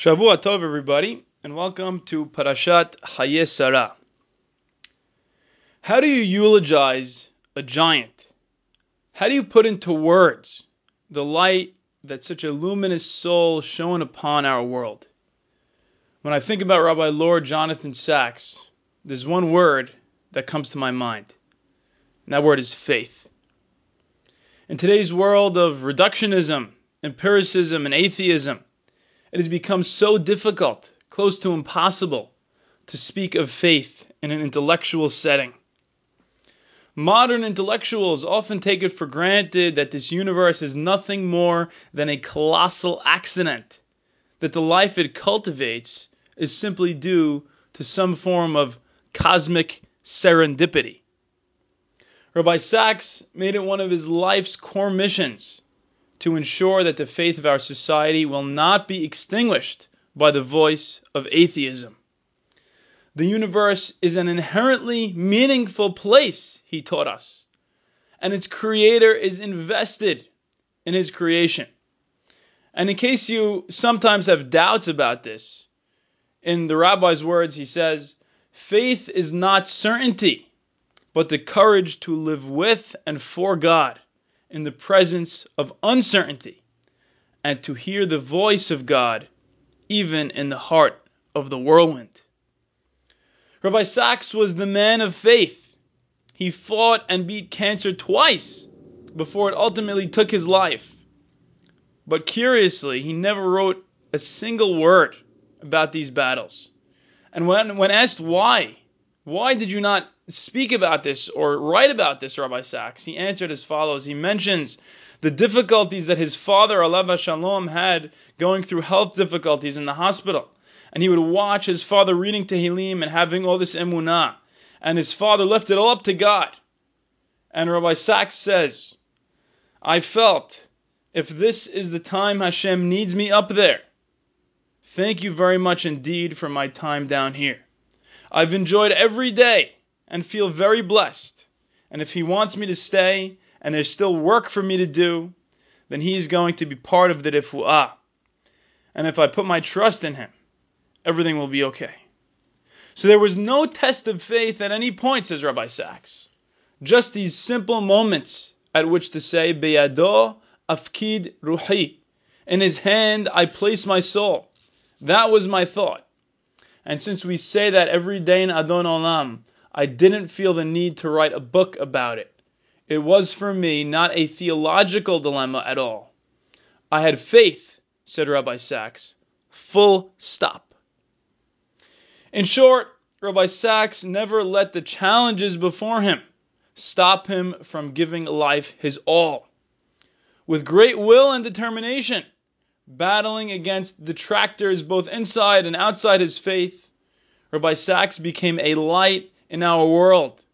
Shavua Tov, everybody, and welcome to Parashat Hayeh Sarah. How do you eulogize a giant? How do you put into words the light that such a luminous soul shone upon our world? When I think about Rabbi Lord Jonathan Sacks, there's one word that comes to my mind, and that word is faith. In today's world of reductionism, empiricism, and atheism, it has become so difficult, close to impossible, to speak of faith in an intellectual setting. Modern intellectuals often take it for granted that this universe is nothing more than a colossal accident, that the life it cultivates is simply due to some form of cosmic serendipity. Rabbi Sacks made it one of his life's core missions to ensure that the faith of our society will not be extinguished by the voice of atheism. The universe is an inherently meaningful place, he taught us, and its creator is invested in his creation. And in case you sometimes have doubts about this, in the rabbi's words, he says, faith is not certainty, but the courage to live with and for God in the presence of uncertainty and to hear the voice of God even in the heart of the whirlwind. Rabbi Sacks was the man of faith. He fought and beat cancer twice before it ultimately took his life. But curiously, he never wrote a single word about these battles. And when, when asked why, why did you not speak about this or write about this, Rabbi Sacks? He answered as follows. He mentions the difficulties that his father, Alav Shalom, had going through health difficulties in the hospital. And he would watch his father reading Tehillim and having all this emunah. And his father left it all up to God. And Rabbi Sacks says, I felt if this is the time Hashem needs me up there, thank you very much indeed for my time down here. I've enjoyed every day and feel very blessed. And if He wants me to stay and there's still work for me to do, then He is going to be part of the refuah. And if I put my trust in Him, everything will be okay. So there was no test of faith at any point, says Rabbi Sacks. Just these simple moments at which to say, Beyado afkid ruhi. In his hand I place my soul. That was my thought. And since we say that every day in Adon Olam, I didn't feel the need to write a book about it. It was for me not a theological dilemma at all. I had faith, said Rabbi Sacks. full stop. In short, Rabbi Sacks never let the challenges before him stop him from giving life his all. With great will and determination, battling against detractors both inside and outside his faith, Rabbi Sacks became a light in our world,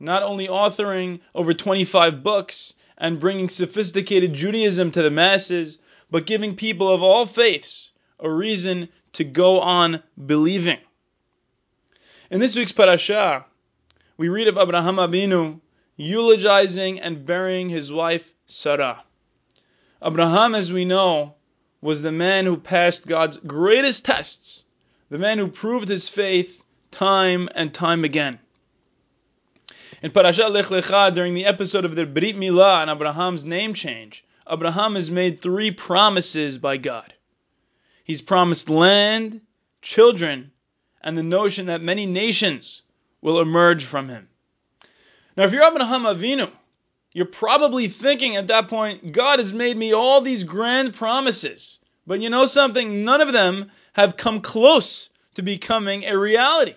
not only authoring over 25 books and bringing sophisticated Judaism to the masses, but giving people of all faiths a reason to go on believing. In this week's parasha, we read of Abraham Avinu eulogizing and burying his wife Sarah. Abraham, as we know, was the man who passed God's greatest tests, the man who proved his faith time and time again. In Parashat Lech Lecha, during the episode of the Brit Milah and Abraham's name change, Abraham is made three promises by God. He's promised land, children, and the notion that many nations will emerge from him. Now, if you're Abraham Avinu, you're probably thinking at that point, God has made me all these grand promises. But you know something? None of them have come close to becoming a reality.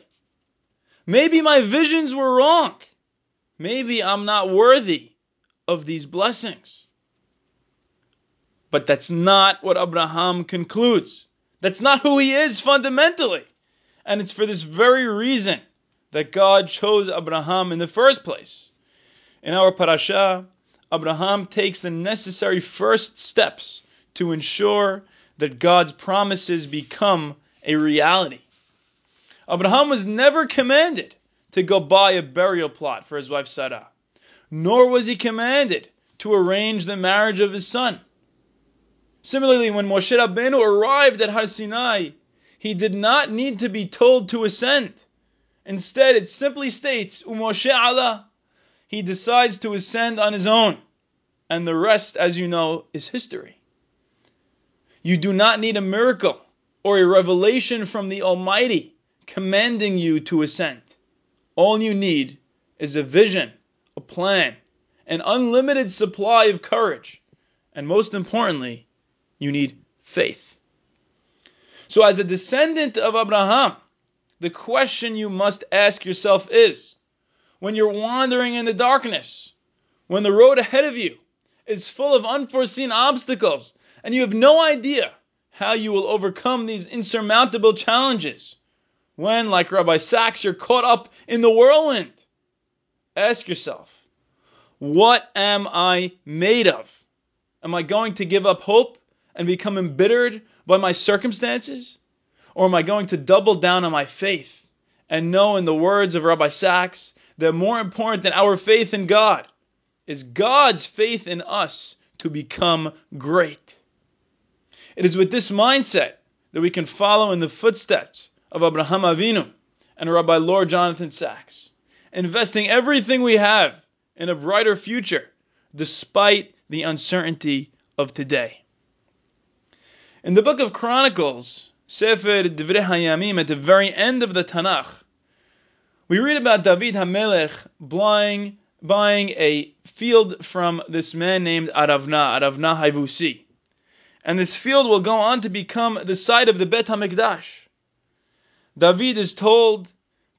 Maybe my visions were wrong. Maybe I'm not worthy of these blessings. But that's not what Abraham concludes. That's not who he is fundamentally. And it's for this very reason that God chose Abraham in the first place. In our parasha, Abraham takes the necessary first steps to ensure that God's promises become a reality. Abraham was never commanded to go buy a burial plot for his wife Sarah, nor was he commanded to arrange the marriage of his son. Similarly, when Moshe Rabbeinu arrived at Har Sinai, he did not need to be told to ascend. Instead, it simply states, Umoshe alah. He decides to ascend on his own. And the rest, as you know, is history. You do not need a miracle or a revelation from the Almighty commanding you to ascend. All you need is a vision, a plan, an unlimited supply of courage, and most importantly, you need faith. So, as a descendant of Abraham, the question you must ask yourself is when you're wandering in the darkness, when the road ahead of you is full of unforeseen obstacles, and you have no idea how you will overcome these insurmountable challenges, when, like Rabbi Sacks, you're caught up in the whirlwind, ask yourself, what am I made of? Am I going to give up hope and become embittered by my circumstances? Or am I going to double down on my faith and know, in the words of Rabbi Sacks that more important than our faith in God is God's faith in us to become great? It is with this mindset that we can follow in the footsteps of Abraham Avinu and Rabbi Lord Jonathan Sacks, investing everything we have in a brighter future despite the uncertainty of today. In the book of Chronicles, Sefer Divrei Hayamim, at the very end of the Tanakh, we read about David HaMelech buying, buying a field from this man named Aravna, Aravna Haivusi. And this field will go on to become the site of the Bet HaMikdash. David is told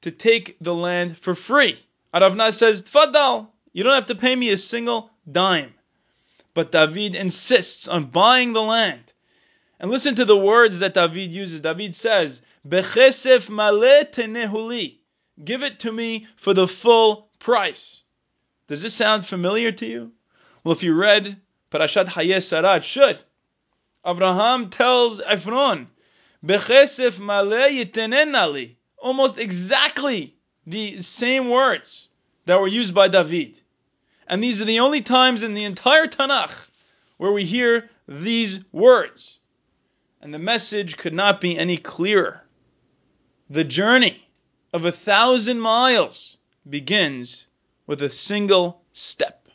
to take the land for free. Aravna says, Tfadal, you don't have to pay me a single dime. But David insists on buying the land and listen to the words that David uses. David says, Bechesef male tenehuli. Give it to me for the full price. Does this sound familiar to you? Well, if you read Parashat Hayeh Sarah, it should. Abraham tells Ephron, Bechesef male yitenenali. Almost exactly the same words that were used by David. And these are the only times in the entire Tanakh where we hear these words. And the message could not be any clearer. The journey of a thousand miles begins with a single step.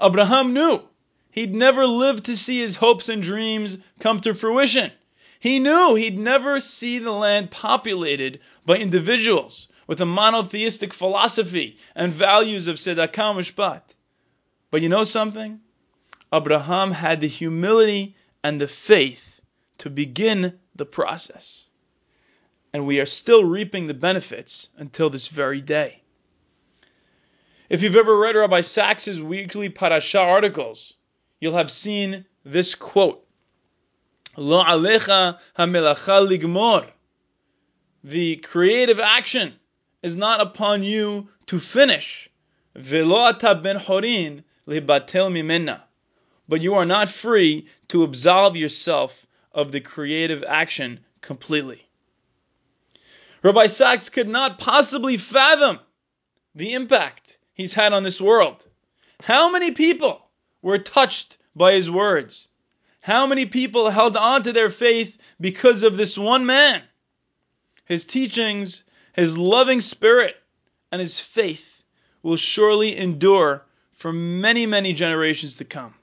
Abraham knew he'd never live to see his hopes and dreams come to fruition. He knew he'd never see the land populated by individuals with a monotheistic philosophy and values of tzedakah mishpat. But you know something? Abraham had the humility and the faith to begin the process. And we are still reaping the benefits until this very day. If you've ever read Rabbi Sacks's weekly parasha articles, you'll have seen this quote. Lo alecha hamelacha ligmor. The creative action is not upon you to finish. Velo ata ben horin libatel mimena. But you are not free to absolve yourself of the creative action completely. Rabbi Sacks could not possibly fathom the impact he's had on this world. How many people were touched by his words? How many people held on to their faith because of this one man? His teachings, his loving spirit, and his faith will surely endure for many, many generations to come.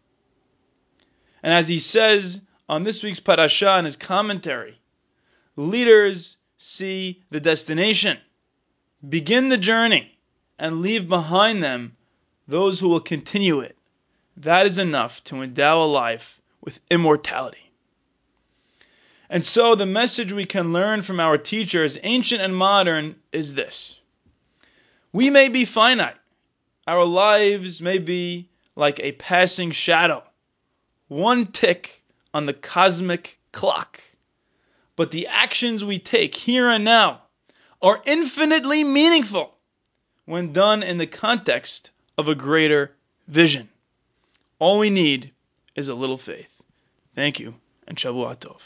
And as he says on this week's parasha and his commentary. Leaders see the destination, begin the journey, and leave behind them those who will continue it. That is enough to endow a life with immortality. And so, the message we can learn from our teachers, ancient and modern, is this We may be finite, our lives may be like a passing shadow, one tick on the cosmic clock. But the actions we take here and now are infinitely meaningful when done in the context of a greater vision. All we need is a little faith. Thank you, and Shavua Tov.